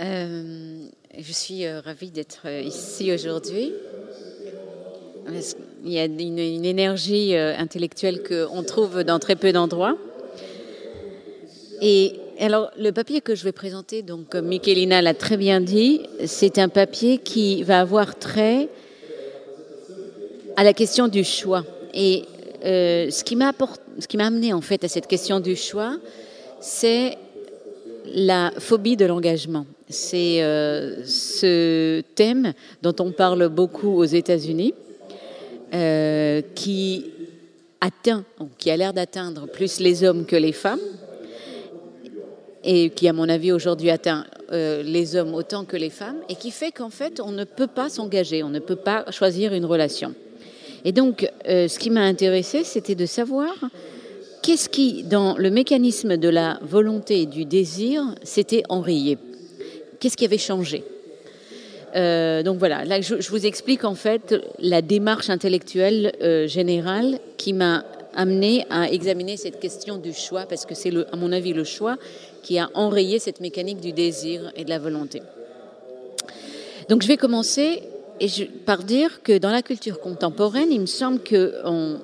Euh, je suis euh, ravie d'être euh, ici aujourd'hui. Il y a une, énergie intellectuelle qu'on trouve dans très peu d'endroits. Et alors, le papier que je vais présenter, donc comme Michelina l'a très bien dit, c'est un papier qui va avoir trait à la question du choix. Et ce qui m'a amené en fait à cette question du choix, c'est la phobie de l'engagement. C'est euh, ce thème dont on parle beaucoup aux États-Unis, euh, qui atteint, qui a l'air d'atteindre plus les hommes que les femmes, et qui, à mon avis, aujourd'hui atteint les hommes autant que les femmes, et qui fait qu'en fait, on ne peut pas s'engager, on ne peut pas choisir une relation. Et donc, ce qui m'a intéressé, c'était de savoir qu'est-ce qui, dans le mécanisme de la volonté et du désir, s'était enrayé Qu'est-ce qui avait changé euh, donc voilà, là je, vous explique en fait la démarche intellectuelle euh, générale qui m'a amené à examiner cette question du choix, parce que c'est, à mon avis, le choix qui a enrayé cette mécanique du désir et de la volonté. Donc je vais commencer par dire que dans la culture contemporaine, il me semble qu'on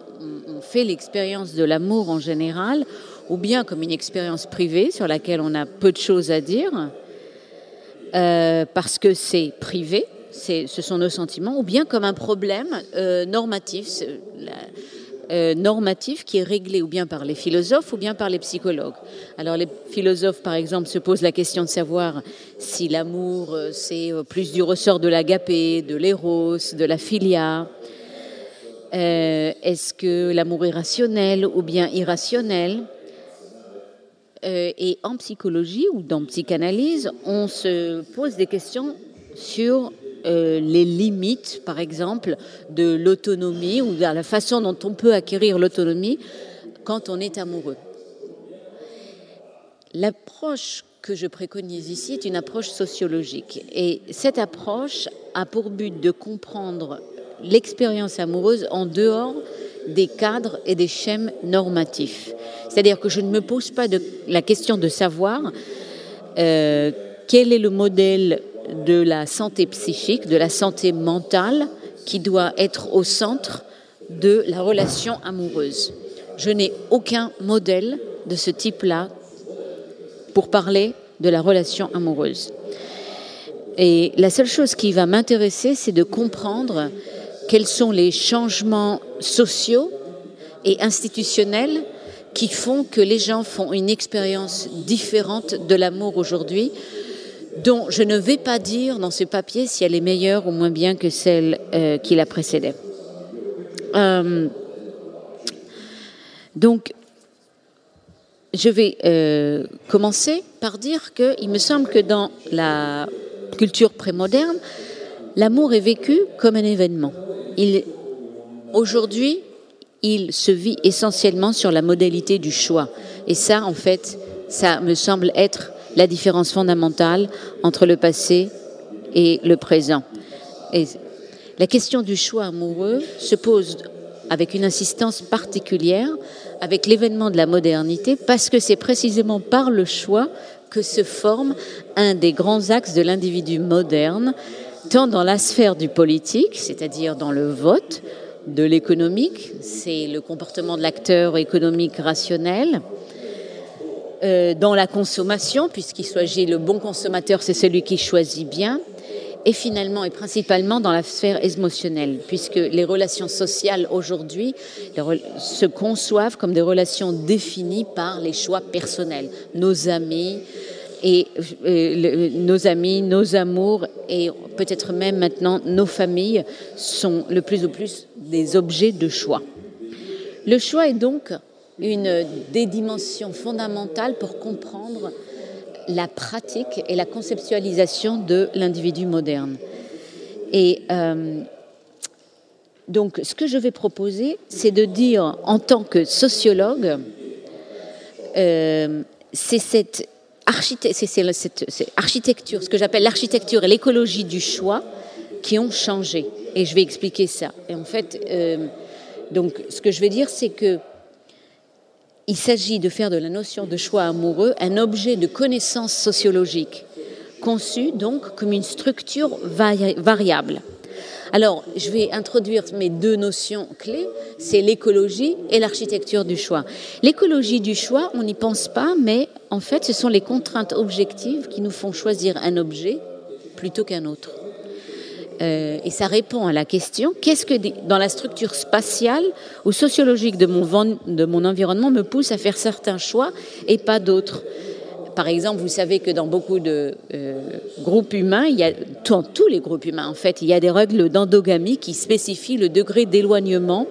on fait l'expérience de l'amour en général, ou bien comme une expérience privée sur laquelle on a peu de choses à dire, euh, parce que c'est privé, ce sont nos sentiments, ou bien comme un problème euh, normatif, euh, normatif qui est réglé ou bien par les philosophes ou bien par les psychologues. Alors les philosophes, par exemple, se posent la question de savoir si l'amour, c'est plus du ressort de l'agapé, de l'éros, de la. Euh, est-ce que l'amour est rationnel ou bien irrationnel? Euh, Et en psychologie ou dans psychanalyse, on se pose des questions sur euh, les limites, par exemple, de l'autonomie ou de la façon dont on peut acquérir l'autonomie quand on est amoureux. L'approche que je préconise ici est une approche sociologique. Et cette approche a pour but de comprendre l'expérience amoureuse en dehors des cadres et des schèmes normatifs. C'est-à-dire que je ne me pose pas de, la question de savoir euh, quel est le modèle de la santé psychique, de la santé mentale qui doit être au centre de la relation amoureuse. Je n'ai aucun modèle de ce type-là pour parler de la relation amoureuse. Et la seule chose qui va m'intéresser, c'est de comprendre quels sont les changements sociaux et institutionnels qui font que les gens font une expérience différente de l'amour aujourd'hui, dont je ne vais pas dire dans ce papier si elle est meilleure ou moins bien que celle euh, qui la précédait. Euh, donc, je vais euh, commencer par dire qu'il me semble que dans la culture prémoderne, l'amour est vécu comme un événement aujourd'hui, il se vit essentiellement sur la modalité du choix. Et ça, en fait, ça me semble être la différence fondamentale entre le passé et le présent. La question du choix amoureux se pose avec une insistance particulière avec l'événement de la modernité parce que c'est précisément par le choix que se forme un des grands axes de l'individu moderne, tant dans la sphère du politique, c'est-à-dire dans le vote, de l'économique, c'est le comportement de l'acteur économique rationnel, euh, dans la consommation, puisqu'il s'agit le bon consommateur, c'est celui qui choisit bien, et finalement et principalement dans la sphère émotionnelle, puisque les relations sociales aujourd'hui se conçoivent comme des relations définies par les choix personnels, nos amis, et euh, nos amis, nos amours et peut-être même maintenant nos familles sont le plus ou plus des objets de choix. Le choix est donc une des dimensions fondamentales pour comprendre la pratique et la conceptualisation de l'individu moderne. Et euh, donc, ce que je vais proposer, c'est de dire, en tant que sociologue, euh, c'est cette c'est architecture, ce que j'appelle l'architecture et l'écologie du choix qui ont changé. Et je vais expliquer ça. Et en fait, euh, donc, ce que je vais dire, c'est que il s'agit de faire de la notion de choix amoureux un objet de connaissance sociologique conçu donc comme une structure variable. Alors, je vais introduire mes deux notions clés, c'est l'écologie et l'architecture du choix. L'écologie du choix, on n'y pense pas, mais en fait, ce sont les contraintes objectives qui nous font choisir un objet plutôt qu'un autre. Euh, et ça répond à la question qu'est-ce que dans la structure spatiale ou sociologique de mon, de mon environnement me pousse à faire certains choix et pas d'autres par exemple, vous savez que dans beaucoup de euh, groupes humains, il dans tous les groupes humains en fait, il y a des règles d'endogamie qui spécifient le degré d'éloignement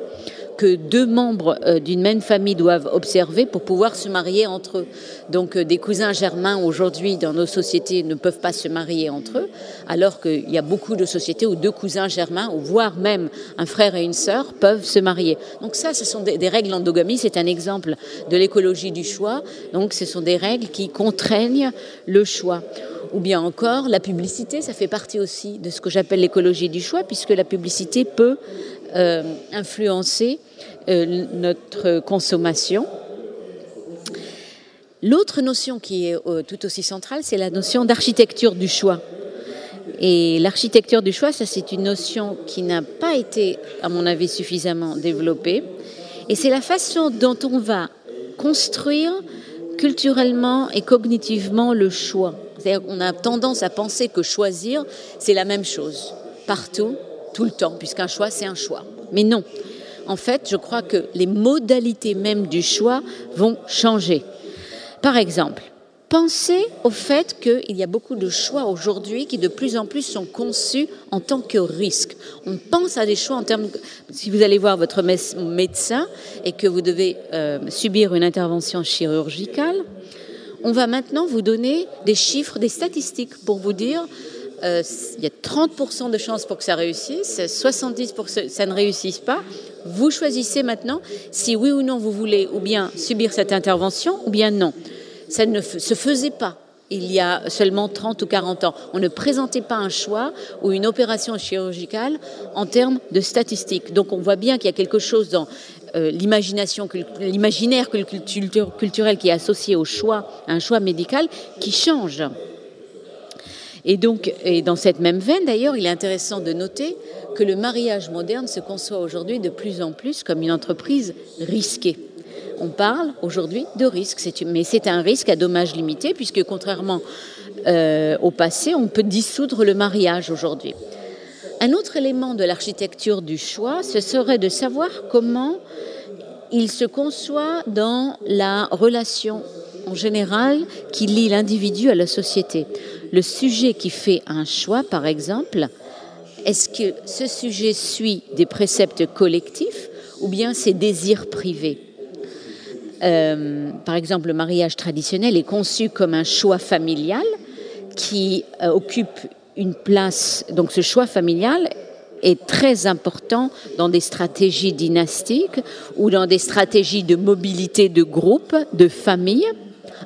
que deux membres euh, d'une même famille doivent observer pour pouvoir se marier entre eux. Donc euh, des cousins germains aujourd'hui dans nos sociétés ne peuvent pas se marier entre eux, alors qu'il y a beaucoup de sociétés où deux cousins germains, ou voire même un frère et une sœur, peuvent se marier. Donc ça, ce sont des, règles d'endogamie, c'est un exemple de l'écologie du choix. Donc ce sont des règles qui contraignent le choix. Ou bien encore, la publicité, ça fait partie aussi de ce que j'appelle l'écologie du choix, puisque la publicité peut influencer euh, notre consommation. L'autre notion qui est euh, tout aussi centrale, c'est la notion d'architecture du choix. Et l'architecture du choix, ça c'est une notion qui n'a pas été, à mon avis, suffisamment développée. Et c'est la façon dont on va construire culturellement et cognitivement le choix. C'est-à-dire qu'on a tendance à penser que choisir, c'est la même chose, partout, tout le temps, puisqu'un choix, c'est un choix. Mais non. En fait, je crois que les modalités même du choix vont changer. Par exemple, pensez au fait qu'il y a beaucoup de choix aujourd'hui qui de plus en plus sont conçus en tant que risque. On pense à des choix en termes... Si vous allez voir votre médecin et que vous devez euh, subir une intervention chirurgicale, on va maintenant vous donner des chiffres, des statistiques pour vous dire euh, il y a 30% de chances pour que ça réussisse, 70% pour que ça ne réussisse pas. Vous choisissez maintenant si oui ou non vous voulez ou bien subir cette intervention ou bien non. Ça ne se faisait pas il y a seulement 30 ou 40 ans. On ne présentait pas un choix ou une opération chirurgicale en termes de statistiques. Donc on voit bien qu'il y a quelque chose dans euh, l'imagination, l'imaginaire culturel qui est associé au choix, à un choix médical, qui change. Et donc, et dans cette même veine, d'ailleurs, il est intéressant de noter que le mariage moderne se conçoit aujourd'hui de plus en plus comme une entreprise risquée. On parle aujourd'hui de risque, mais c'est un risque à dommages limités, puisque contrairement euh, au passé, on peut dissoudre le mariage aujourd'hui. Un autre élément de l'architecture du choix, ce serait de savoir comment il se conçoit dans la relation en général qui lie l'individu à la société. Le sujet qui fait un choix, par exemple, est-ce que ce sujet suit des préceptes collectifs ou bien ses désirs privés euh, Par exemple, le mariage traditionnel est conçu comme un choix familial qui euh, occupe une place. Donc ce choix familial est très important dans des stratégies dynastiques ou dans des stratégies de mobilité de groupe, de famille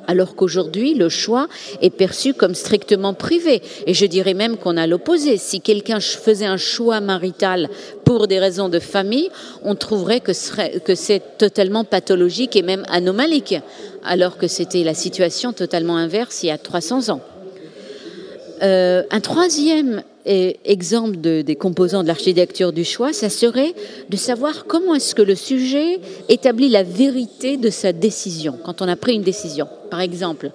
alors qu'aujourd'hui, le choix est perçu comme strictement privé. Et je dirais même qu'on a l'opposé. Si quelqu'un faisait un choix marital pour des raisons de famille, on trouverait que, c'est totalement pathologique et même anomalique, alors que c'était la situation totalement inverse il y a 300 ans. Euh, un troisième exemple des composants de l'architecture du choix, ça serait de savoir comment est-ce que le sujet établit la vérité de sa décision, quand on a pris une décision. Par exemple,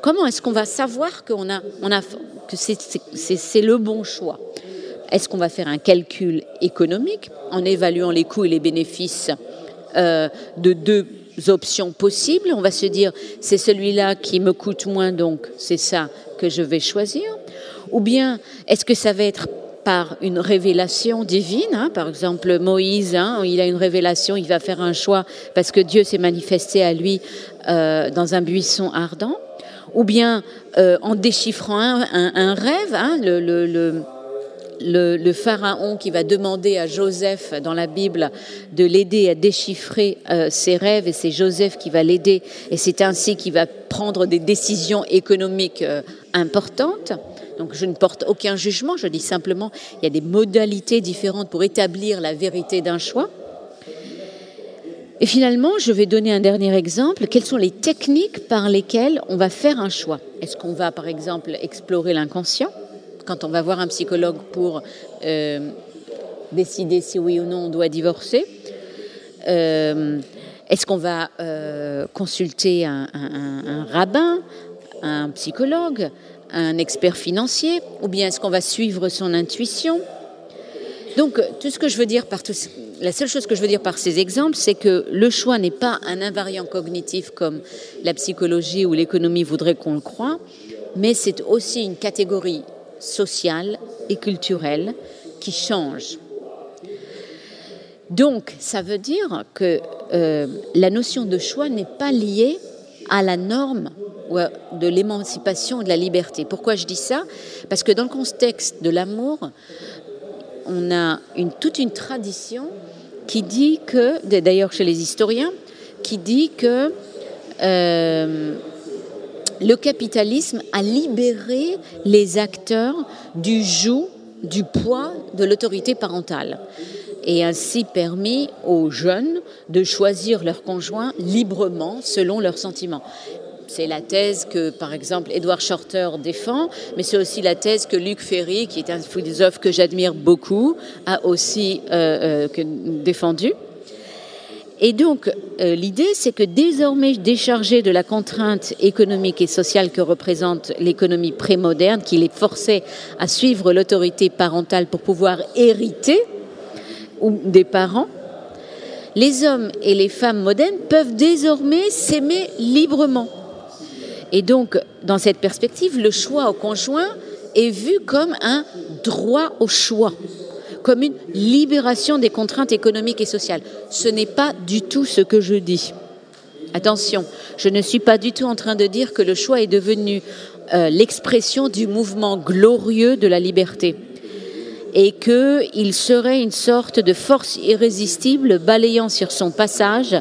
comment est-ce qu'on va savoir a, que c'est le bon choix? Est-ce qu'on va faire un calcul économique en évaluant les coûts et les bénéfices euh, de deux options possibles? On va se dire, c'est celui-là qui me coûte moins, donc c'est ça que je vais choisir ou bien est-ce que ça va être par une révélation divine. Hein? Par exemple, Moïse, hein, il a une révélation, il va faire un choix parce que Dieu s'est manifesté à lui euh, dans un buisson ardent. Ou bien euh, en déchiffrant un, rêve, hein, le, pharaon qui va demander à Joseph dans la Bible de l'aider à déchiffrer euh, ses rêves et c'est Joseph qui va l'aider et c'est ainsi qu'il va prendre des décisions économiques importantes. Donc je ne porte aucun jugement, je dis simplement il y a des modalités différentes pour établir la vérité d'un choix. Et finalement, je vais donner un dernier exemple. Quelles sont les techniques par lesquelles on va faire un choix? Est-ce qu'on va, par exemple, explorer l'inconscient? Quand on va voir un psychologue pour euh, décider si oui ou non on doit divorcer. Euh, Est-ce qu'on va euh, consulter un, un, rabbin, un psychologue, un expert financier Ou bien est-ce qu'on va suivre son intuition? Donc, tout ce que je veux dire par la seule chose que je veux dire par ces exemples, c'est que le choix n'est pas un invariant cognitif comme la psychologie ou l'économie voudraient qu'on le croie, mais c'est aussi une catégorie sociale et culturelle qui change. Donc, ça veut dire que euh, la notion de choix n'est pas liée à la norme de l'émancipation de la liberté. Pourquoi je dis ça? Parce que dans le contexte de l'amour, on a toute une tradition qui dit que, d'ailleurs chez les historiens, qui dit que euh, le capitalisme a libéré les acteurs du joug, du poids de l'autorité parentale et ainsi permis aux jeunes de choisir leur conjoint librement selon leurs sentiments. C'est la thèse que, par exemple, Edward Shorter défend, mais c'est aussi la thèse que Luc Ferry, qui est un philosophe que j'admire beaucoup, a aussi euh, euh, défendu. Et donc, euh, l'idée, c'est que désormais déchargé de la contrainte économique et sociale que représente l'économie prémoderne, qui les forçait à suivre l'autorité parentale pour pouvoir hériter des parents, les hommes et les femmes modernes peuvent désormais s'aimer librement. Et donc, dans cette perspective, le choix au conjoint est vu comme un droit au choix, comme une libération des contraintes économiques et sociales. Ce n'est pas du tout ce que je dis. Attention, je ne suis pas du tout en train de dire que le choix est devenu euh, l'expression du mouvement glorieux de la liberté et qu'il serait une sorte de force irrésistible balayant sur son passage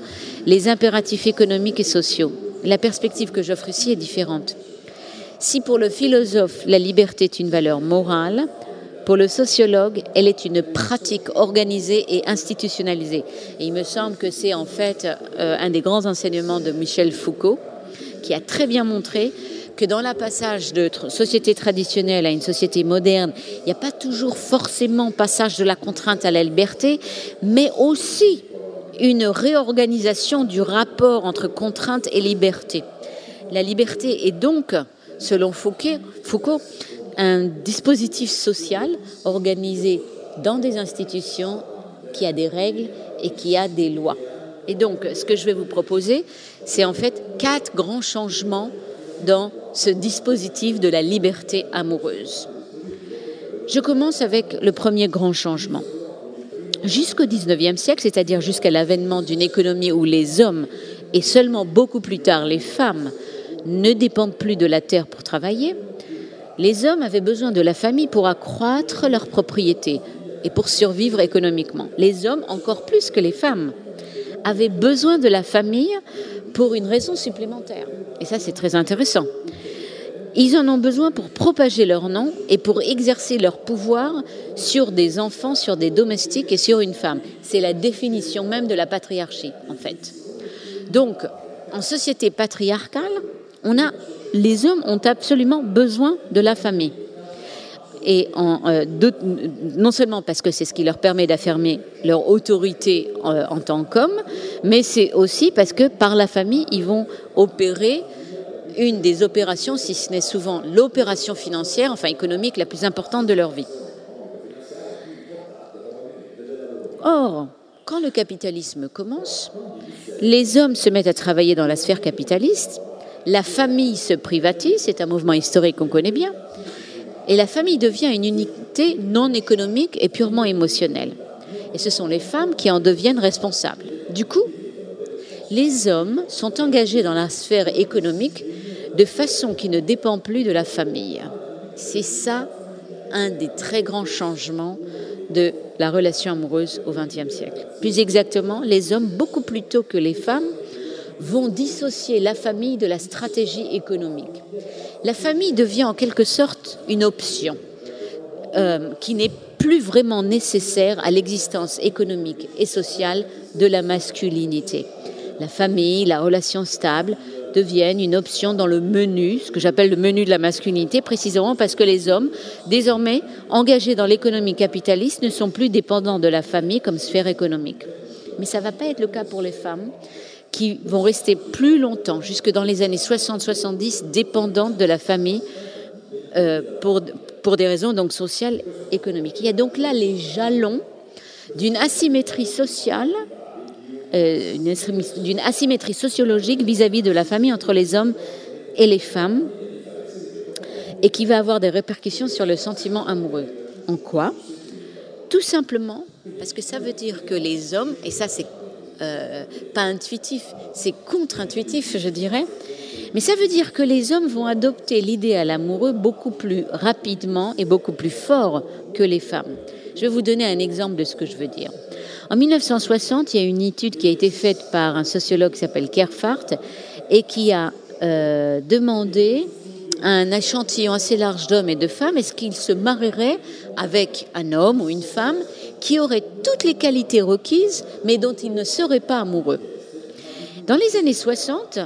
les impératifs économiques et sociaux la perspective que j'offre ici est différente. Si pour le philosophe, la liberté est une valeur morale, pour le sociologue, elle est une pratique organisée et institutionnalisée. Et il me semble que c'est en fait euh, un des grands enseignements de Michel Foucault, qui a très bien montré que dans la passage de société traditionnelle à une société moderne, il n'y a pas toujours forcément passage de la contrainte à la liberté, mais aussi une réorganisation du rapport entre contrainte et liberté. La liberté est donc, selon Foucault, un dispositif social organisé dans des institutions qui a des règles et qui a des lois. Et donc, ce que je vais vous proposer, c'est en fait quatre grands changements dans ce dispositif de la liberté amoureuse. Je commence avec le premier grand changement. Jusqu'au XIXe siècle, c'est-à-dire jusqu'à l'avènement d'une économie où les hommes, et seulement beaucoup plus tard les femmes, ne dépendent plus de la terre pour travailler, les hommes avaient besoin de la famille pour accroître leur propriété et pour survivre économiquement. Les hommes, encore plus que les femmes, avaient besoin de la famille pour une raison supplémentaire. Et ça, c'est très intéressant. Ils en ont besoin pour propager leur nom et pour exercer leur pouvoir sur des enfants, sur des domestiques et sur une femme. C'est la définition même de la patriarchie, en fait. Donc, en société patriarcale, on a, les hommes ont absolument besoin de la famille. Et euh, non seulement parce que c'est ce qui leur permet d'affirmer leur autorité euh, en tant qu'hommes, mais c'est aussi parce que par la famille, ils vont opérer une des opérations, si ce n'est souvent l'opération financière, enfin économique, la plus importante de leur vie. Or, quand le capitalisme commence, les hommes se mettent à travailler dans la sphère capitaliste, la famille se privatise, c'est un mouvement historique qu'on connaît bien, et la famille devient une unité non économique et purement émotionnelle. Et ce sont les femmes qui en deviennent responsables. Du coup, les hommes sont engagés dans la sphère économique de façon qui ne dépend plus de la famille. C'est ça un des très grands changements de la relation amoureuse au XXe siècle. Plus exactement, les hommes, beaucoup plus tôt que les femmes, vont dissocier la famille de la stratégie économique. La famille devient en quelque sorte une option euh, qui n'est plus vraiment nécessaire à l'existence économique et sociale de la masculinité. La famille, la relation stable deviennent une option dans le menu, ce que j'appelle le menu de la masculinité, précisément parce que les hommes, désormais engagés dans l'économie capitaliste, ne sont plus dépendants de la famille comme sphère économique. Mais ça ne va pas être le cas pour les femmes qui vont rester plus longtemps, jusque dans les années 60-70, dépendantes de la famille euh, pour, pour des raisons donc sociales, économiques. Il y a donc là les jalons d'une asymétrie sociale, d'une asymétrie sociologique vis-à-vis de la famille entre les hommes et les femmes, et qui va avoir des répercussions sur le sentiment amoureux. En quoi? Tout simplement parce que ça veut dire que les hommes, et ça c'est euh, pas intuitif, c'est contre-intuitif, je dirais. Mais ça veut dire que les hommes vont adopter l'idéal amoureux beaucoup plus rapidement et beaucoup plus fort que les femmes. Je vais vous donner un exemple de ce que je veux dire. En 1960, il y a une étude qui a été faite par un sociologue qui s'appelle Kerfart et qui a euh, demandé à un échantillon assez large d'hommes et de femmes est-ce qu'ils se marieraient avec un homme ou une femme qui aurait toutes les qualités requises, mais dont il ne serait pas amoureux? Dans les années 60,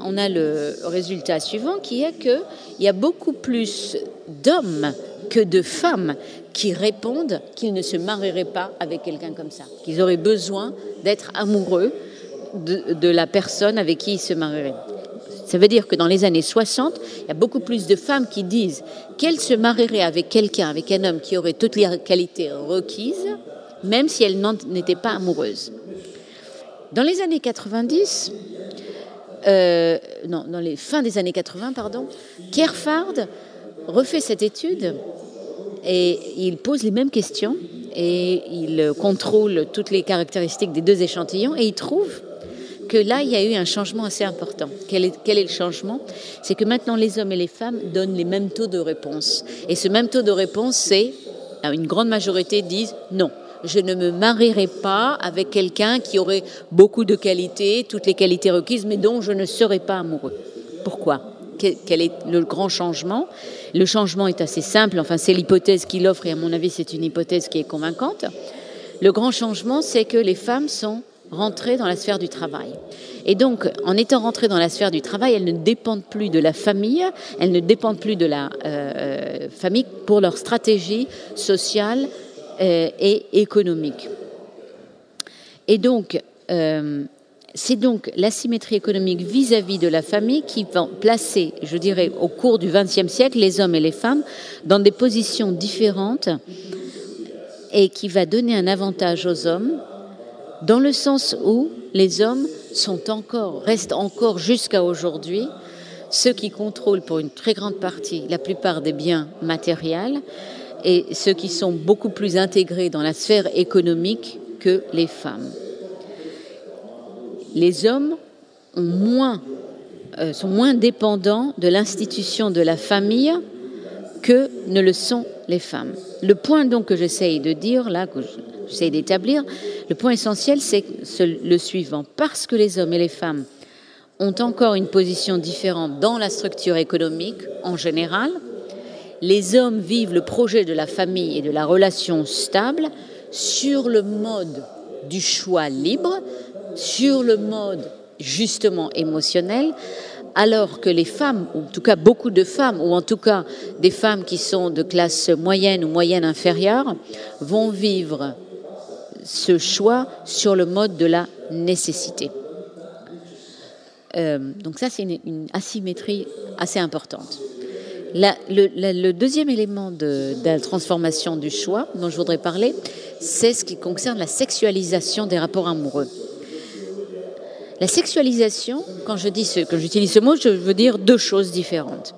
on a le résultat suivant qui est qu'il y a beaucoup plus d'hommes que de femmes qui répondent qu'ils ne se marieraient pas avec quelqu'un comme ça, qu'ils auraient besoin d'être amoureux de, la personne avec qui ils se marieraient. Ça veut dire que dans les années 60, il y a beaucoup plus de femmes qui disent qu'elles se marieraient avec quelqu'un, avec un homme qui aurait toutes les qualités requises, même si elles n'en étaient pas amoureuses. Dans les années 90, euh, non, dans les fins des années 80, pardon, Kerfard refait cette étude et il pose les mêmes questions et il contrôle toutes les caractéristiques des deux échantillons et il trouve que là, il y a eu un changement assez important. Quel est, le changement? C'est que maintenant, les hommes et les femmes donnent les mêmes taux de réponse. Et ce même taux de réponse, c'est, une grande majorité disent non. Je ne me marierai pas avec quelqu'un qui aurait beaucoup de qualités, toutes les qualités requises, mais dont je ne serai pas amoureux. Pourquoi? Quel est le grand changement Le changement est assez simple, enfin c'est l'hypothèse qu'il offre et à mon avis c'est une hypothèse qui est convaincante. Le grand changement, c'est que les femmes sont rentrer dans la sphère du travail. Et donc, en étant rentrées dans la sphère du travail, elles ne dépendent plus de la famille, elles ne dépendent plus de la euh, famille pour leur stratégie sociale euh, et économique. Et donc, euh, c'est donc l'asymétrie économique vis-à-vis de la famille qui va placer, je dirais, au cours du XXe siècle, les hommes et les femmes dans des positions différentes et qui va donner un avantage aux hommes dans le sens où les hommes sont encore, restent encore jusqu'à aujourd'hui ceux qui contrôlent pour une très grande partie la plupart des biens matériels et ceux qui sont beaucoup plus intégrés dans la sphère économique que les femmes. Les hommes euh, sont moins dépendants de l'institution de la famille que ne le sont les femmes. Le point donc que j'essaye de dire là, que j'essaye d'établir, le point essentiel, c'est le suivant. Parce que les hommes et les femmes ont encore une position différente dans la structure économique en général, les hommes vivent le projet de la famille et de la relation stable sur le mode du choix libre, sur le mode justement émotionnel, alors que les femmes, ou en tout cas beaucoup de femmes, ou en tout cas des femmes qui sont de classe moyenne ou moyenne inférieure, vont vivre ce choix sur le mode de la nécessité. Euh, donc ça, c'est une, asymétrie assez importante. le, deuxième élément de, la transformation du choix dont je voudrais parler, c'est ce qui concerne la sexualisation des rapports amoureux. La sexualisation, quand je dis ce, quand j'utilise ce mot, je veux dire deux choses différentes.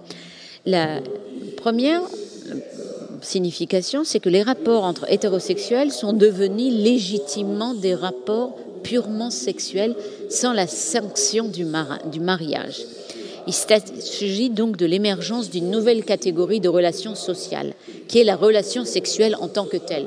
La première, signification, c'est que les rapports entre hétérosexuels sont devenus légitimement des rapports purement sexuels sans la sanction du, du mariage. Il s'agit donc de l'émergence d'une nouvelle catégorie de relations sociales, qui est la relation sexuelle en tant que telle.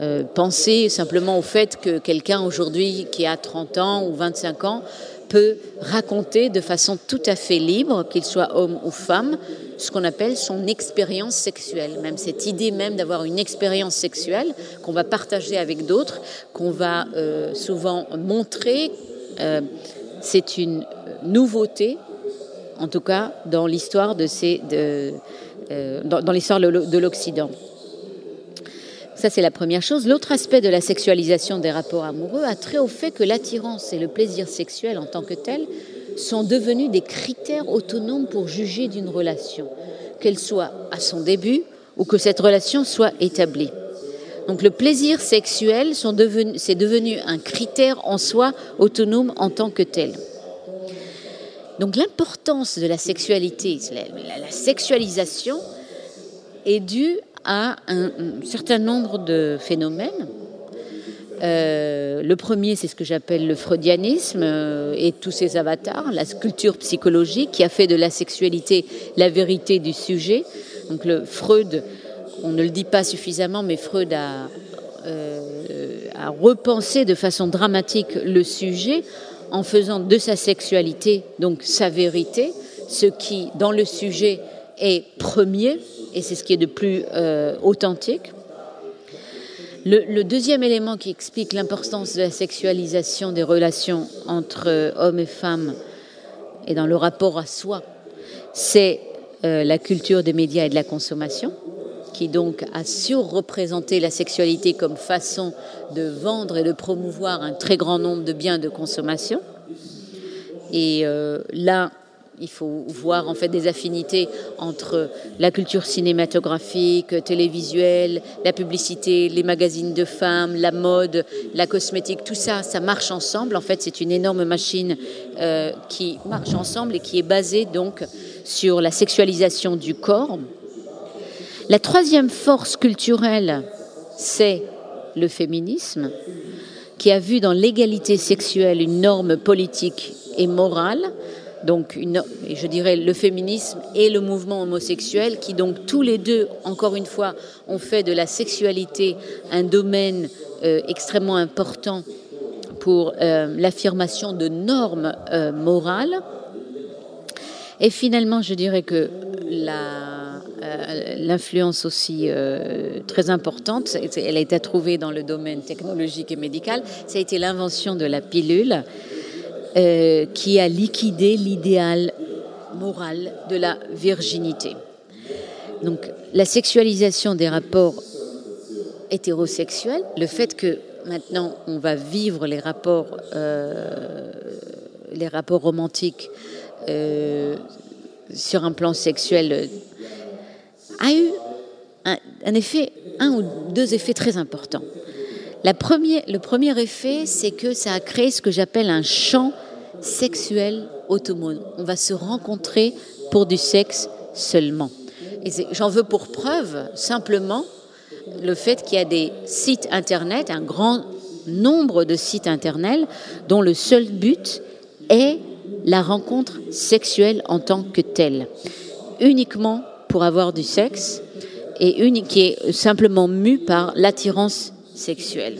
Euh, pensez simplement au fait que quelqu'un aujourd'hui qui a 30 ans ou 25 ans peut raconter de façon tout à fait libre, qu'il soit homme ou femme, ce qu'on appelle son expérience sexuelle, même cette idée même d'avoir une expérience sexuelle qu'on va partager avec d'autres, qu'on va euh, souvent montrer. Euh, c'est une nouveauté, en tout cas dans l'histoire de l'Occident. Ça, c'est la première chose. L'autre aspect de la sexualisation des rapports amoureux a trait au fait que l'attirance et le plaisir sexuel en tant que tel sont devenus des critères autonomes pour juger d'une relation, qu'elle soit à son début ou que cette relation soit établie. Donc le plaisir sexuel, c'est devenu un critère en soi autonome en tant que tel. Donc l'importance de la sexualité, la sexualisation, est due à un, certain nombre de phénomènes. Euh, le premier, c'est ce que j'appelle le freudianisme euh, et tous ses avatars, la sculpture psychologique qui a fait de la sexualité la vérité du sujet. Donc le Freud, on ne le dit pas suffisamment, mais Freud a, euh, a repensé de façon dramatique le sujet en faisant de sa sexualité donc sa vérité, ce qui dans le sujet est premier et c'est ce qui est de plus euh, authentique. Le, deuxième élément qui explique l'importance de la sexualisation des relations entre hommes et femmes et dans le rapport à soi, c'est euh, la culture des médias et de la consommation, qui donc a surreprésenté la sexualité comme façon de vendre et de promouvoir un très grand nombre de biens de consommation. Et euh, là, il faut voir en fait des affinités entre la culture cinématographique, télévisuelle, la publicité, les magazines de femmes, la mode, la cosmétique, tout ça, ça marche ensemble. En fait, c'est une énorme machine euh, qui marche ensemble et qui est basée donc sur la sexualisation du corps. La troisième force culturelle, c'est le féminisme, qui a vu dans l'égalité sexuelle une norme politique et morale donc je dirais le féminisme et le mouvement homosexuel, qui donc tous les deux, encore une fois, ont fait de la sexualité un domaine euh, extrêmement important pour euh, l'affirmation de normes euh, morales. Et finalement, je dirais que l'influence aussi très importante, elle a été trouvée dans le domaine technologique et médical, ça a été l'invention de la pilule. Euh, qui a liquidé l'idéal moral de la virginité. Donc la sexualisation des rapports hétérosexuels, le fait que maintenant on va vivre les rapports, euh, les rapports romantiques euh, sur un plan sexuel, a eu un, effet, un ou deux effets très importants. Le premier effet, c'est que ça a créé ce que j'appelle un champ sexuel autonome. On va se rencontrer pour du sexe seulement. Et j'en veux pour preuve simplement le fait qu'il y a des sites internet, un grand nombre de sites internet dont le seul but est la rencontre sexuelle en tant que telle, uniquement pour avoir du sexe et qui est simplement mu par l'attirance sexuelle.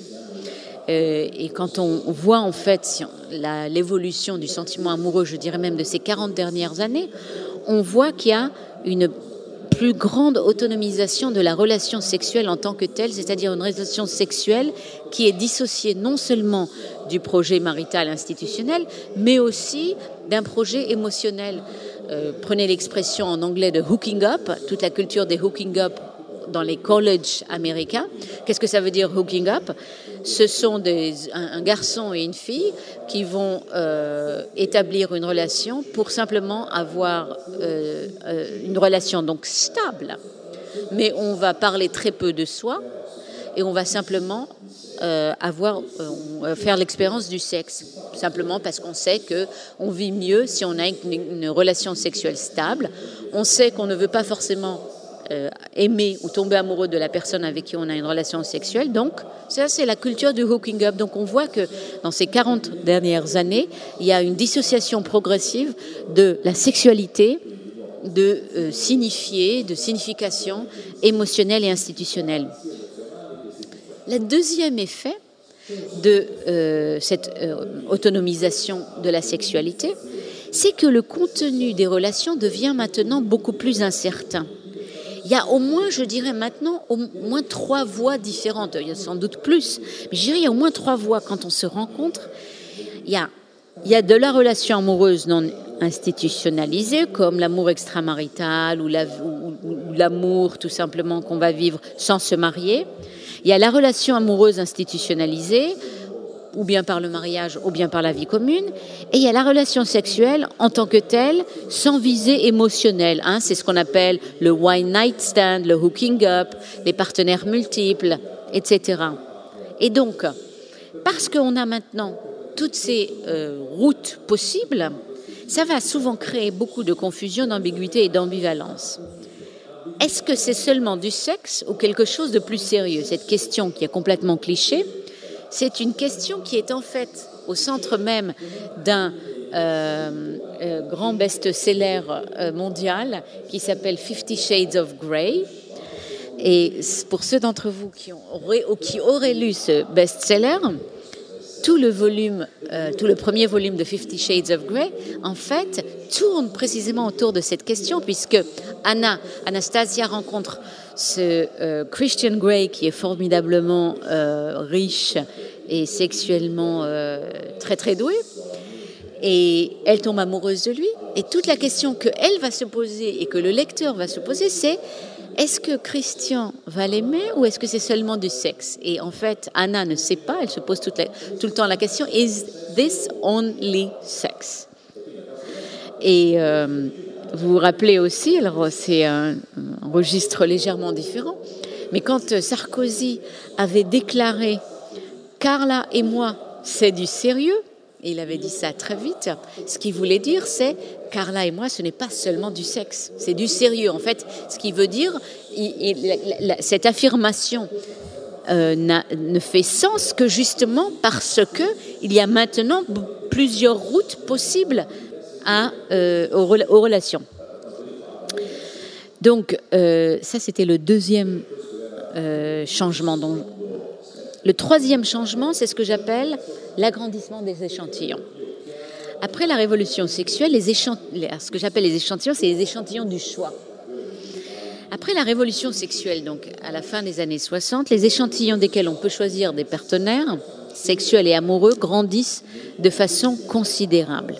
Euh, et quand on voit en fait l'évolution du sentiment amoureux, je dirais même de ces 40 dernières années, on voit qu'il y a une plus grande autonomisation de la relation sexuelle en tant que telle, c'est-à-dire une relation sexuelle qui est dissociée non seulement du projet marital institutionnel, mais aussi d'un projet émotionnel. Euh, prenez l'expression en anglais de hooking up, toute la culture des hooking up dans les colleges américains. Qu'est-ce que ça veut dire hooking up? Ce sont des, un, garçon et une fille qui vont euh, établir une relation pour simplement avoir euh, euh, une relation donc stable. Mais on va parler très peu de soi et on va simplement avoir, faire l'expérience du sexe, simplement parce qu'on sait que on vit mieux si on a une relation sexuelle stable. On sait qu'on ne veut pas forcément euh, aimer ou tomber amoureux de la personne avec qui on a une relation sexuelle. Donc, ça, c'est la culture du hooking up. Donc, on voit que dans ces 40 dernières années, il y a une dissociation progressive de la sexualité, de euh, signifier, de signification émotionnelle et institutionnelle. Le deuxième effet de euh, cette autonomisation de la sexualité, c'est que le contenu des relations devient maintenant beaucoup plus incertain. Il y a au moins, je dirais maintenant, au moins trois voies différentes. Il y a sans doute plus, mais je dirais il y a au moins trois voies quand on se rencontre. Il y a, il y a de la relation amoureuse non institutionnalisée, comme l'amour extramarital ou l'amour tout simplement qu'on va vivre sans se marier. Il y a la relation amoureuse institutionnalisée, ou bien par le mariage, ou bien par la vie commune. Et il y a la relation sexuelle en tant que telle, sans visée émotionnelle. Hein. C'est ce qu'on appelle le wine night stand, le hooking up, les partenaires multiples, etc. Et donc, parce qu'on a maintenant toutes ces euh, routes possibles, ça va souvent créer beaucoup de confusion, d'ambiguïté et d'ambivalence. Est-ce que c'est seulement du sexe ou quelque chose de plus sérieux? Cette question qui est complètement cliché, c'est une question qui est en fait au centre même d'un euh, euh, grand best-seller euh, mondial qui s'appelle Fifty Shades of Grey. Et pour ceux d'entre vous qui, auraient, lu ce best-seller, tout le volume, tout le premier volume de Fifty Shades of Grey, en fait, tourne précisément autour de cette question, puisque Anna, Anastasia rencontre ce euh, Christian Grey qui est formidablement euh, riche et sexuellement euh, très très doué. Et elle tombe amoureuse de lui. Et toute la question qu'elle va se poser et que le lecteur va se poser, c'est est-ce que Christian va l'aimer ou est-ce que c'est seulement du sexe? Et en fait, Anna ne sait pas, elle se pose tout le temps la question, is this only sex? Et vous vous rappelez aussi, alors c'est un, registre légèrement différent, mais quand Sarkozy avait déclaré Carla et moi, c'est du sérieux, et il avait dit ça très vite, ce qu'il voulait dire, c'est Carla et moi, ce n'est pas seulement du sexe, c'est du sérieux. En fait, ce qui veut dire, cette affirmation euh, ne fait sens que justement parce que il y a maintenant plusieurs routes possibles euh, aux, relations. Donc, euh, ça, c'était le deuxième euh, changement. Le troisième changement, c'est ce que j'appelle l'agrandissement des échantillons. Après la révolution sexuelle, les ce que j'appelle les échantillons, c'est les échantillons du choix. Après la révolution sexuelle, donc à la fin des années 60, les échantillons desquels on peut choisir des partenaires sexuels et amoureux grandissent de façon considérable.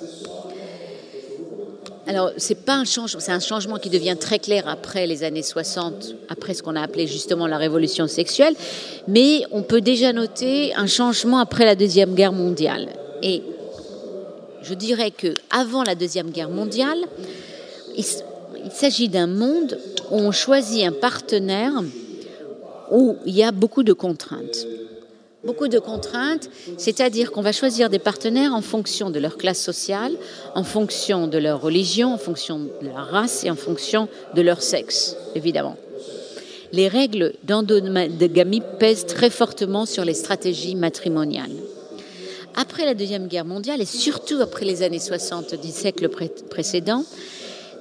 Alors, c'est pas un changement, c'est un changement qui devient très clair après les années 60, après ce qu'on a appelé justement la révolution sexuelle, mais on peut déjà noter un changement après la Deuxième Guerre mondiale. Et je dirais que avant la Deuxième Guerre mondiale, il, il s'agit d'un monde où on choisit un partenaire où il y a beaucoup de contraintes beaucoup de contraintes, c'est-à-dire qu'on va choisir des partenaires en fonction de leur classe sociale, en fonction de leur religion, en fonction de leur race et en fonction de leur sexe, évidemment. Les règles d'endogamie pèsent très fortement sur les stratégies matrimoniales. Après la Deuxième Guerre mondiale et surtout après les années 60 du siècle précédent,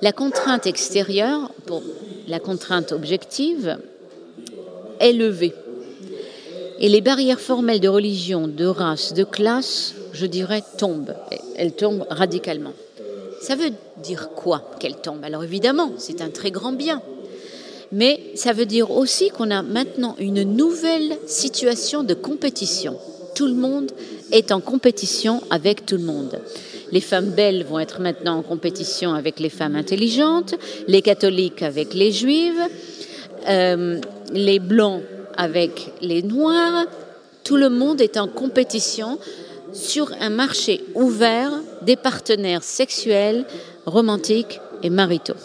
la contrainte extérieure, pour la contrainte objective, est levée et les barrières formelles de religion, de race, de classe, je dirais, tombent. Elles tombent radicalement. Ça veut dire quoi qu'elles tombent? Alors évidemment, c'est un très grand bien. Mais ça veut dire aussi qu'on a maintenant une nouvelle situation de compétition. Tout le monde est en compétition avec tout le monde. Les femmes belles vont être maintenant en compétition avec les femmes intelligentes, les catholiques avec les juives, euh, les blancs avec les Noirs. Tout le monde est en compétition sur un marché ouvert des partenaires sexuels, romantiques et maritaux.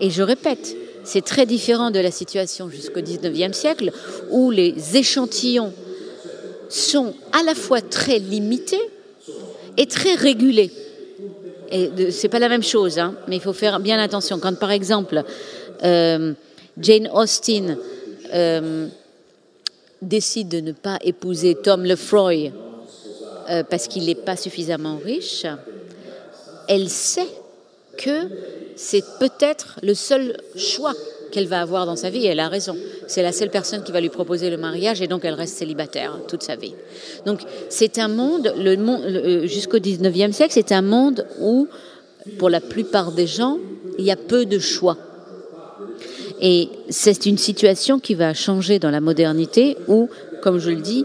Et je répète, c'est très différent de la situation jusqu'au XIXe siècle où les échantillons sont à la fois très limités et très régulés. Et c'est pas la même chose, hein, mais il faut faire bien attention. Quand par exemple euh, Jane Austen euh, décide de ne pas épouser Tom Lefroy euh, parce qu'il n'est pas suffisamment riche, elle sait que c'est peut-être le seul choix qu'elle va avoir dans sa vie, elle a raison. C'est la seule personne qui va lui proposer le mariage et donc elle reste célibataire toute sa vie. Donc c'est un monde, monde euh, jusqu'au 19e siècle, c'est un monde où, pour la plupart des gens, il y a peu de choix. Et c'est une situation qui va changer dans la modernité où, comme je le dis,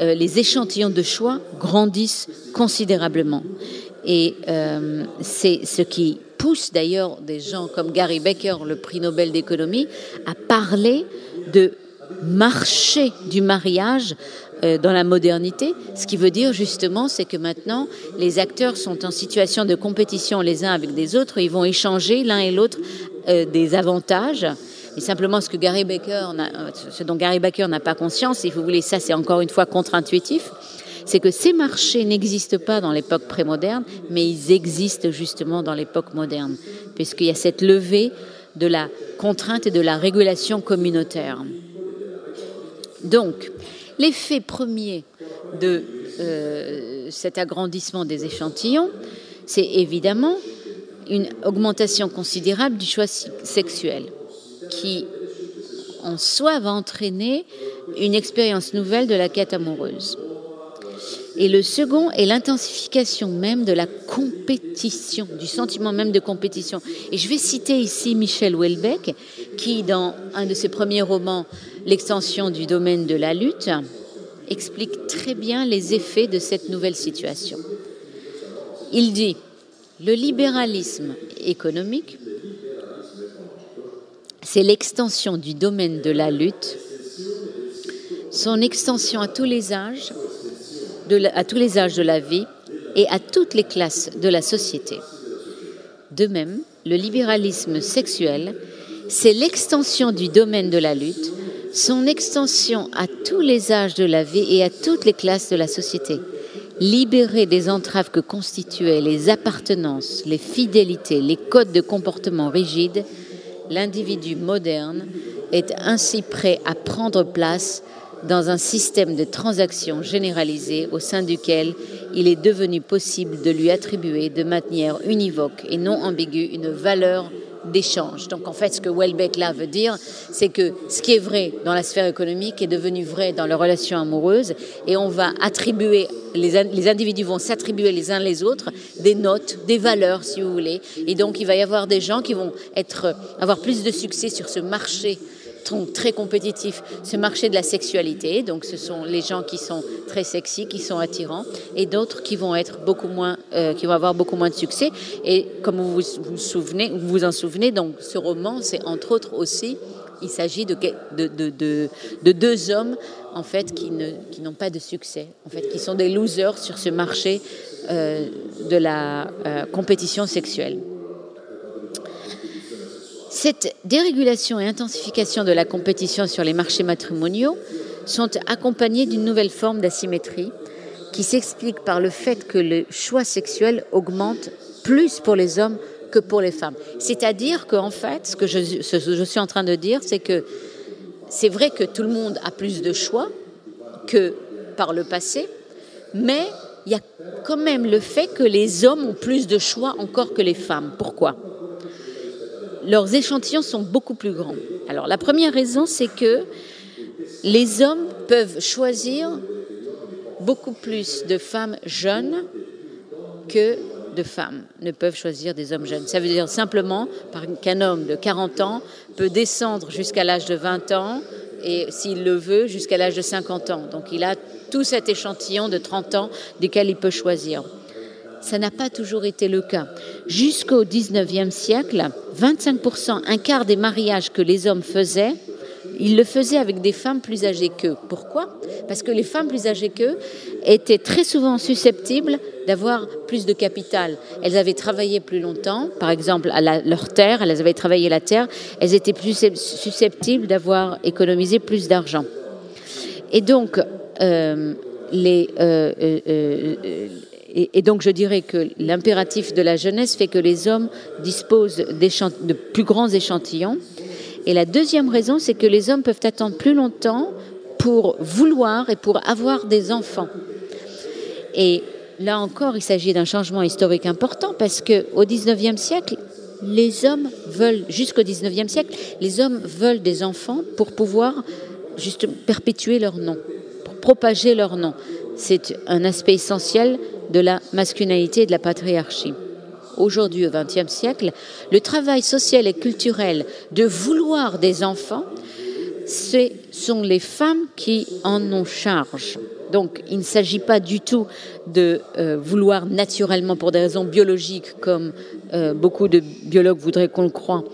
euh, les échantillons de choix grandissent considérablement. Et euh, c'est ce qui pousse d'ailleurs des gens comme Gary Becker, le prix Nobel d'économie, à parler de marché du mariage euh, dans la modernité. Ce qui veut dire justement, c'est que maintenant, les acteurs sont en situation de compétition les uns avec des autres. Ils vont échanger l'un et l'autre des avantages et simplement, ce que Gary Baker, ce dont Gary Baker n'a pas conscience, si vous voulez, ça c'est encore une fois contre-intuitif, c'est que ces marchés n'existent pas dans l'époque prémoderne, mais ils existent justement dans l'époque moderne, puisqu'il y a cette levée de la contrainte et de la régulation communautaire. Donc, l'effet premier de euh, cet agrandissement des échantillons, c'est évidemment une augmentation considérable du choix sexuel qui en soi va entraîner une expérience nouvelle de la quête amoureuse. Et le second est l'intensification même de la compétition, du sentiment même de compétition. Et je vais citer ici Michel Houellebecq, qui, dans un de ses premiers romans, L'extension du domaine de la lutte, explique très bien les effets de cette nouvelle situation. Il dit, le libéralisme économique c'est l'extension du domaine de la lutte, son extension à tous les âges, de à tous les âges de la vie et à toutes les classes de la société. De même, le libéralisme sexuel, c'est l'extension du domaine de la lutte, son extension à tous les âges de la vie et à toutes les classes de la société. Libérer des entraves que constituaient les appartenances, les fidélités, les codes de comportement rigides, l'individu moderne est ainsi prêt à prendre place dans un système de transactions généralisées au sein duquel il est devenu possible de lui attribuer de manière univoque et non ambiguë une valeur Donc en fait, ce que Welbeck là veut dire, c'est que ce qui est vrai dans la sphère économique est devenu vrai dans les relations amoureuses et on va attribuer, les, les individus vont s'attribuer les uns les autres des notes, des valeurs si vous voulez. Et donc il va y avoir des gens qui vont être, avoir plus de succès sur ce marché très compétitif, ce marché de la sexualité. Donc, ce sont les gens qui sont très sexy, qui sont attirants, et d'autres qui vont être beaucoup moins, euh, qui vont avoir beaucoup moins de succès. Et comme vous vous, souvenez, vous vous en souvenez, donc ce roman, c'est entre autres aussi, il s'agit de, de, de, de, deux hommes en fait qui n'ont pas de succès, en fait, qui sont des losers sur ce marché euh, de la euh, compétition sexuelle. Cette dérégulation et intensification de la compétition sur les marchés matrimoniaux sont accompagnées d'une nouvelle forme d'asymétrie qui s'explique par le fait que le choix sexuel augmente plus pour les hommes que pour les femmes. C'est-à-dire qu'en fait, ce que je, je, suis en train de dire, c'est que c'est vrai que tout le monde a plus de choix que par le passé, mais il y a quand même le fait que les hommes ont plus de choix encore que les femmes. Pourquoi? Leurs échantillons sont beaucoup plus grands. Alors la première raison, c'est que les hommes peuvent choisir beaucoup plus de femmes jeunes que de femmes ne peuvent choisir des hommes jeunes. Ça veut dire simplement qu'un homme de 40 ans peut descendre jusqu'à l'âge de 20 ans et s'il le veut jusqu'à l'âge de 50 ans. Donc il a tout cet échantillon de 30 ans duquel il peut choisir. Ça n'a pas toujours été le cas. Jusqu'au 19e siècle, 25%, un quart des mariages que les hommes faisaient, ils le faisaient avec des femmes plus âgées qu'eux. Pourquoi? Parce que les femmes plus âgées qu'eux étaient très souvent susceptibles d'avoir plus de capital. Elles avaient travaillé plus longtemps, par exemple à leur terre, elles avaient travaillé la terre, elles étaient plus susceptibles d'avoir économisé plus d'argent. Et donc, euh, les, euh, euh, et, donc je dirais que l'impératif de la jeunesse fait que les hommes disposent de plus grands échantillons. Et la deuxième raison, c'est que les hommes peuvent attendre plus longtemps pour vouloir et pour avoir des enfants. Et là encore, il s'agit d'un changement historique important parce que au XIXe siècle, les hommes veulent, jusqu'au 19e siècle, les hommes veulent des enfants pour pouvoir juste perpétuer leur nom, pour propager leur nom. C'est un aspect essentiel de la masculinité et de la patriarchie. Aujourd'hui, au XXe siècle, le travail social et culturel de vouloir des enfants, ce sont les femmes qui en ont charge. Donc, il ne s'agit pas du tout de euh, vouloir naturellement, pour des raisons biologiques, comme euh, beaucoup de biologues voudraient qu'on le croie.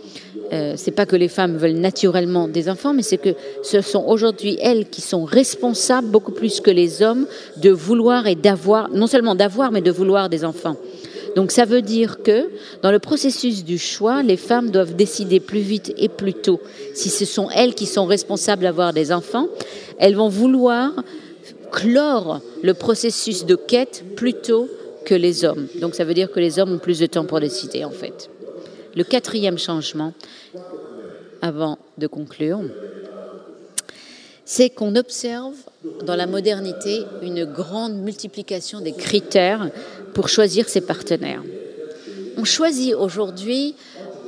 Euh, c'est pas que les femmes veulent naturellement des enfants, mais c'est que ce sont aujourd'hui elles qui sont responsables beaucoup plus que les hommes de vouloir et d'avoir, non seulement d'avoir, mais de vouloir des enfants. Donc ça veut dire que dans le processus du choix, les femmes doivent décider plus vite et plus tôt. Si ce sont elles qui sont responsables d'avoir des enfants, elles vont vouloir clore le processus de quête plutôt que les hommes. Donc ça veut dire que les hommes ont plus de temps pour décider en fait. Le quatrième changement, avant de conclure, c'est qu'on observe dans la modernité une grande multiplication des critères pour choisir ses partenaires. On choisit aujourd'hui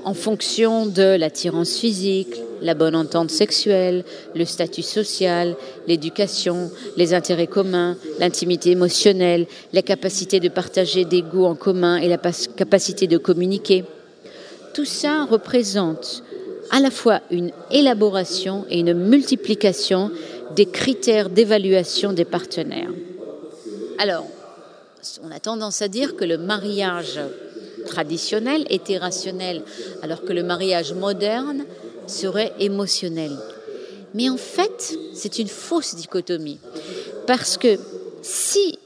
en fonction de l'attirance physique, la bonne entente sexuelle, le statut social, l'éducation, les intérêts communs, l'intimité émotionnelle, la capacité de partager des goûts en commun et la capacité de communiquer. Tout ça représente à la fois une élaboration et une multiplication des critères d'évaluation des partenaires. Alors, on a tendance à dire que le mariage traditionnel était rationnel, alors que le mariage moderne serait émotionnel. Mais en fait, c'est une fausse dichotomie. Parce que si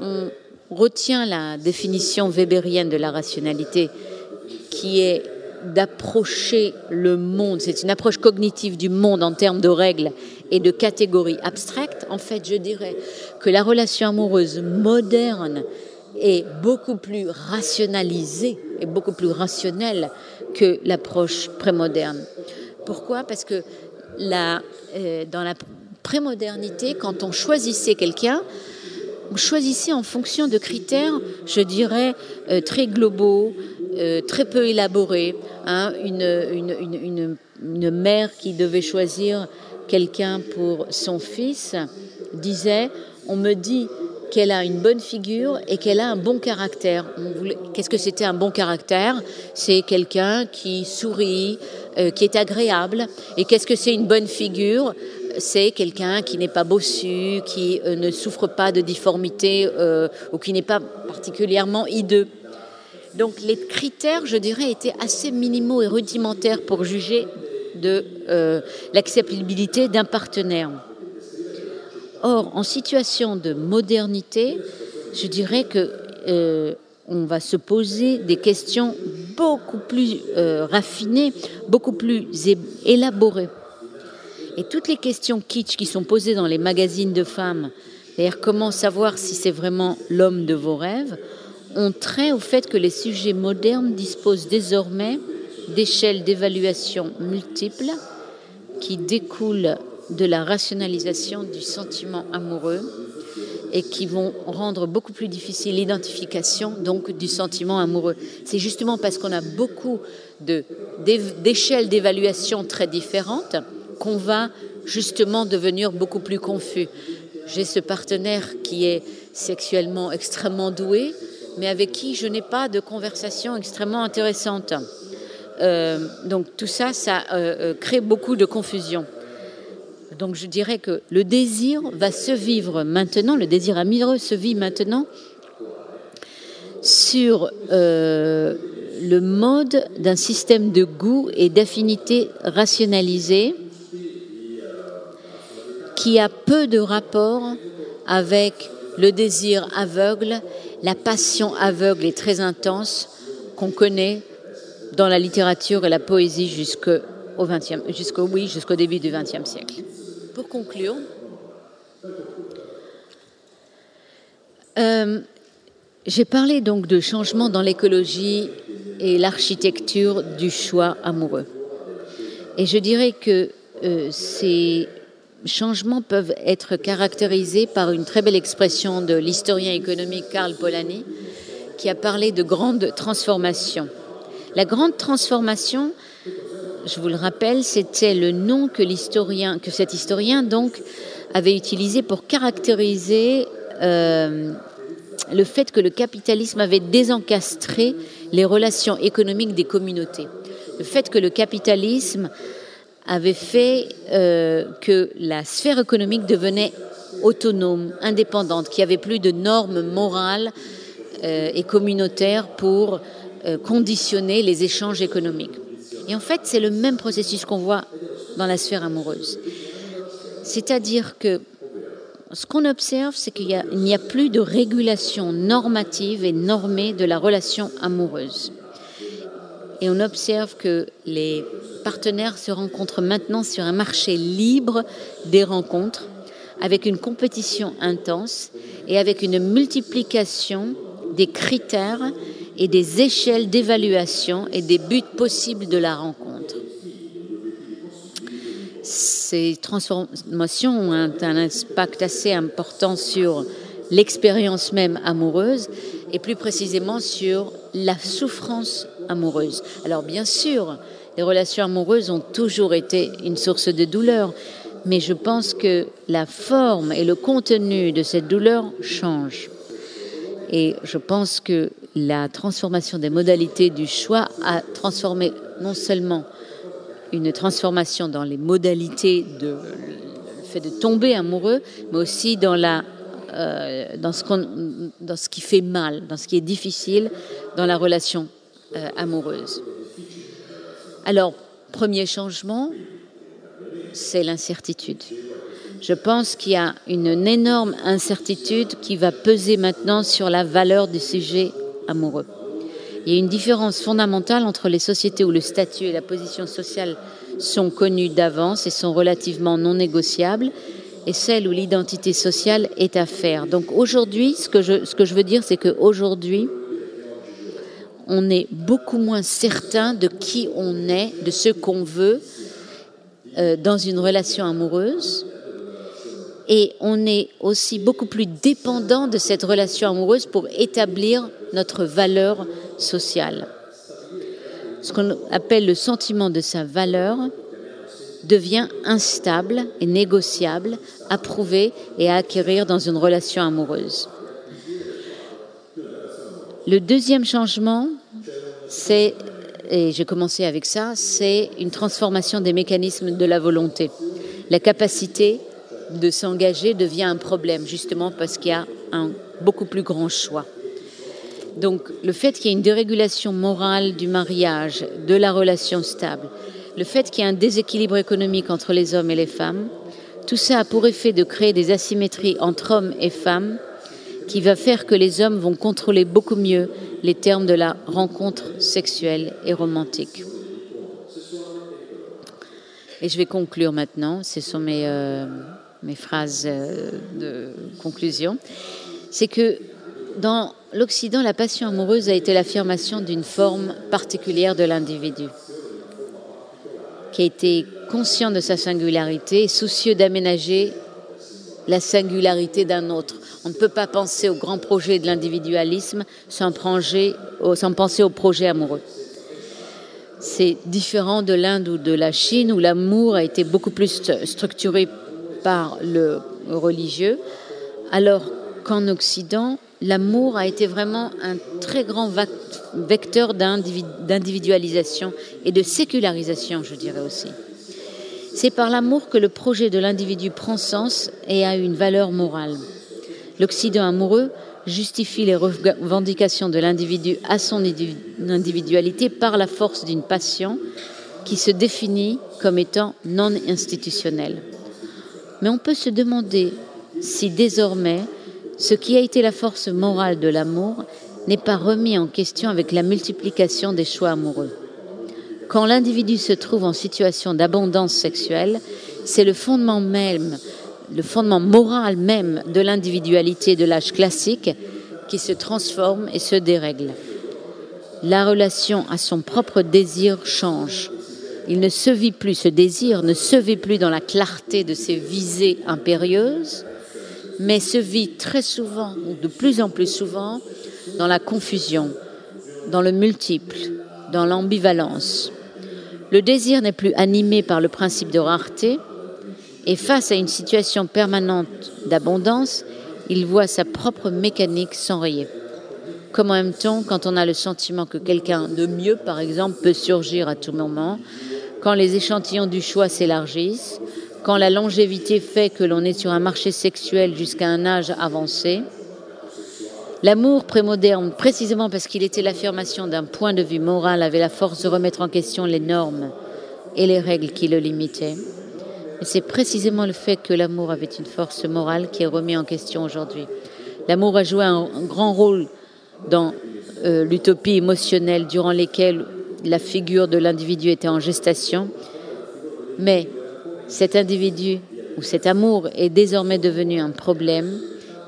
on retient la définition weberienne de la rationalité, qui est d'approcher le monde, c'est une approche cognitive du monde en termes de règles et de catégories abstraites, en fait, je dirais que la relation amoureuse moderne est beaucoup plus rationalisée et beaucoup plus rationnelle que l'approche prémoderne. Pourquoi? Parce que euh, dans la prémodernité, quand on choisissait quelqu'un, on choisissait en fonction de critères, je dirais, euh, très globaux, euh, très peu élaborés. Hein. une, une, mère qui devait choisir quelqu'un pour son fils disait, on me dit qu'elle a une bonne figure et qu'elle a un bon caractère. Qu'est-ce que c'était un bon caractère? C'est quelqu'un qui sourit, euh, qui est agréable. Et qu'est-ce que c'est une bonne figure? C'est quelqu'un qui n'est pas bossu, qui euh, ne souffre pas de difformité ou qui n'est pas particulièrement hideux. Donc les critères, je dirais, étaient assez minimaux et rudimentaires pour juger de l'acceptabilité d'un partenaire. Or, en situation de modernité, je dirais que euh, on va se poser des questions beaucoup plus euh, raffinées, beaucoup plus élaborées. Et toutes les questions kitsch qui sont posées dans les magazines de femmes, c'est-à-dire comment savoir si c'est vraiment l'homme de vos rêves, ont trait au fait que les sujets modernes disposent désormais d'échelles d'évaluation multiples qui découlent de la rationalisation du sentiment amoureux et qui vont rendre beaucoup plus difficile l'identification donc du sentiment amoureux. C'est justement parce qu'on a beaucoup d'échelles d'évaluation très différentes qu'on va justement devenir beaucoup plus confus. J'ai ce partenaire qui est sexuellement extrêmement doué, mais avec qui je n'ai pas de conversation extrêmement intéressante. Euh, donc tout ça, ça euh, euh, crée beaucoup de confusion. Donc je dirais que le désir va se vivre maintenant, le désir amoureux se vit maintenant sur le mode d'un système de goût et d'affinité rationalisé qui a peu de rapport avec le désir aveugle, la passion aveugle et très intense qu'on connaît dans la littérature et la poésie jusqu'au jusqu'au oui, jusqu'au début du XXe siècle. Pour conclure, euh, j'ai parlé donc de changements dans l'écologie et l'architecture du choix amoureux. Et je dirais que euh, ces changements peuvent être caractérisés par une très belle expression de l'historien économique Karl Polanyi qui a parlé de grandes transformations. La grande transformation, je vous le rappelle, c'était le nom que cet historien donc avait utilisé pour caractériser euh, le fait que le capitalisme avait désencastré les relations économiques des communautés. Le fait que le capitalisme avait fait euh, que la sphère économique devenait autonome, indépendante, qu'il n'y avait plus de normes morales euh, et communautaires pour euh, conditionner les échanges économiques. Et en fait, c'est le même processus qu'on voit dans la sphère amoureuse. C'est-à-dire que ce qu'on observe, c'est qu'il n'y a, a, plus de régulation normative et normée de la relation amoureuse. Et on observe que les partenaires se rencontrent maintenant sur un marché libre des rencontres, avec une compétition intense et avec une multiplication des critères et des échelles d'évaluation et des buts possibles de la rencontre. Ces transformations ont un impact assez important sur l'expérience même amoureuse et plus précisément sur la souffrance amoureuse. Alors bien sûr, les relations amoureuses ont toujours été une source de douleur, mais je pense que la forme et le contenu de cette douleur changent. Et je pense que la transformation des modalités du choix a transformé non seulement une transformation dans les modalités de fait de tomber amoureux, mais aussi dans la euh, dans, ce dans ce qui fait mal, dans ce qui est difficile dans la relation euh, amoureuse. Alors, premier changement, c'est l'incertitude. Je pense qu'il y a une énorme incertitude qui va peser maintenant sur la valeur du sujet amoureux. Il y a une différence fondamentale entre les sociétés où le statut et la position sociale sont connus d'avance et sont relativement non négociables, et celles où l'identité sociale est à faire. Donc aujourd'hui, ce ce que je veux dire, c'est qu'aujourd'hui, on est beaucoup moins certain de qui on est, de ce qu'on veut euh, dans une relation amoureuse. Et on est aussi beaucoup plus dépendant de cette relation amoureuse pour établir notre valeur sociale. Ce qu'on appelle le sentiment de sa valeur devient instable et négociable, à prouver et à acquérir dans une relation amoureuse. Le deuxième changement, c'est, et j'ai commencé avec ça, c'est une transformation des mécanismes de la volonté. La capacité de s'engager devient un problème, justement parce qu'il y a un beaucoup plus grand choix. Donc le fait qu'il y ait une dérégulation morale du mariage, de la relation stable, le fait qu'il y ait un déséquilibre économique entre les hommes et les femmes, tout ça a pour effet de créer des asymétries entre hommes et femmes qui va faire que les hommes vont contrôler beaucoup mieux les termes de la rencontre sexuelle et romantique. Et je vais conclure maintenant, ce sont mes, euh, phrases euh, de conclusion. C'est que dans l'Occident, la passion amoureuse a été l'affirmation d'une forme particulière de l'individu, qui a été conscient de sa singularité et soucieux d'aménager la singularité d'un autre. On ne peut pas penser au grand projet de l'individualisme sans, penser au projet amoureux. C'est différent de l'Inde ou de la Chine où l'amour a été beaucoup plus structuré par le religieux, alors qu'en Occident, l'amour a été vraiment un très grand vecteur d'individualisation et de sécularisation, je dirais aussi. C'est par l'amour que le projet de l'individu prend sens et a une valeur morale. L'Occident amoureux justifie les revendications de l'individu à son individualité par la force d'une passion qui se définit comme étant non institutionnelle. Mais on peut se demander si désormais ce qui a été la force morale de l'amour n'est pas remis en question avec la multiplication des choix amoureux. Quand l'individu se trouve en situation d'abondance sexuelle, c'est le fondement même, le fondement moral même de l'individualité de l'âge classique qui se transforme et se dérègle. La relation à son propre désir change. Il ne se vit plus, ce désir ne se vit plus dans la clarté de ses visées impérieuses, mais se vit très souvent, ou de plus en plus souvent, dans la confusion, dans le multiple, dans l'ambivalence. Le désir n'est plus animé par le principe de rareté, et face à une situation permanente d'abondance, il voit sa propre mécanique s'enrayer. Comment aime-t-on quand on a le sentiment que quelqu'un de mieux, par exemple, peut surgir à tout moment, quand les échantillons du choix s'élargissent, quand la longévité fait que l'on est sur un marché sexuel jusqu'à un âge avancé, L'amour prémoderne, précisément parce qu'il était l'affirmation d'un point de vue moral, avait la force de remettre en question les normes et les règles qui le limitaient. C'est précisément le fait que l'amour avait une force morale qui est remis en question aujourd'hui. L'amour a joué un, grand rôle dans euh, l'utopie émotionnelle durant lesquelles la figure de l'individu était en gestation. Mais cet individu ou cet amour est désormais devenu un problème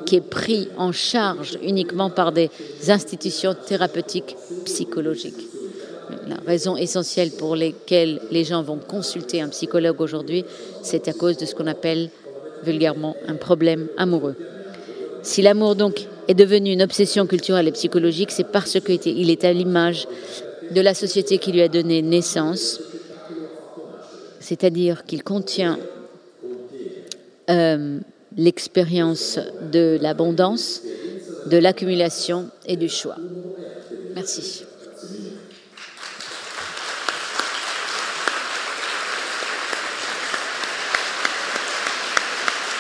qui est pris en charge uniquement par des institutions thérapeutiques psychologiques. La raison essentielle pour laquelle les gens vont consulter un psychologue aujourd'hui, c'est à cause de ce qu'on appelle vulgairement un problème amoureux. Si l'amour donc est devenu une obsession culturelle et psychologique, c'est parce qu'il est à l'image de la société qui lui a donné naissance, c'est-à-dire qu'il contient euh, l'expérience de l'abondance, de l'accumulation et du choix. Merci.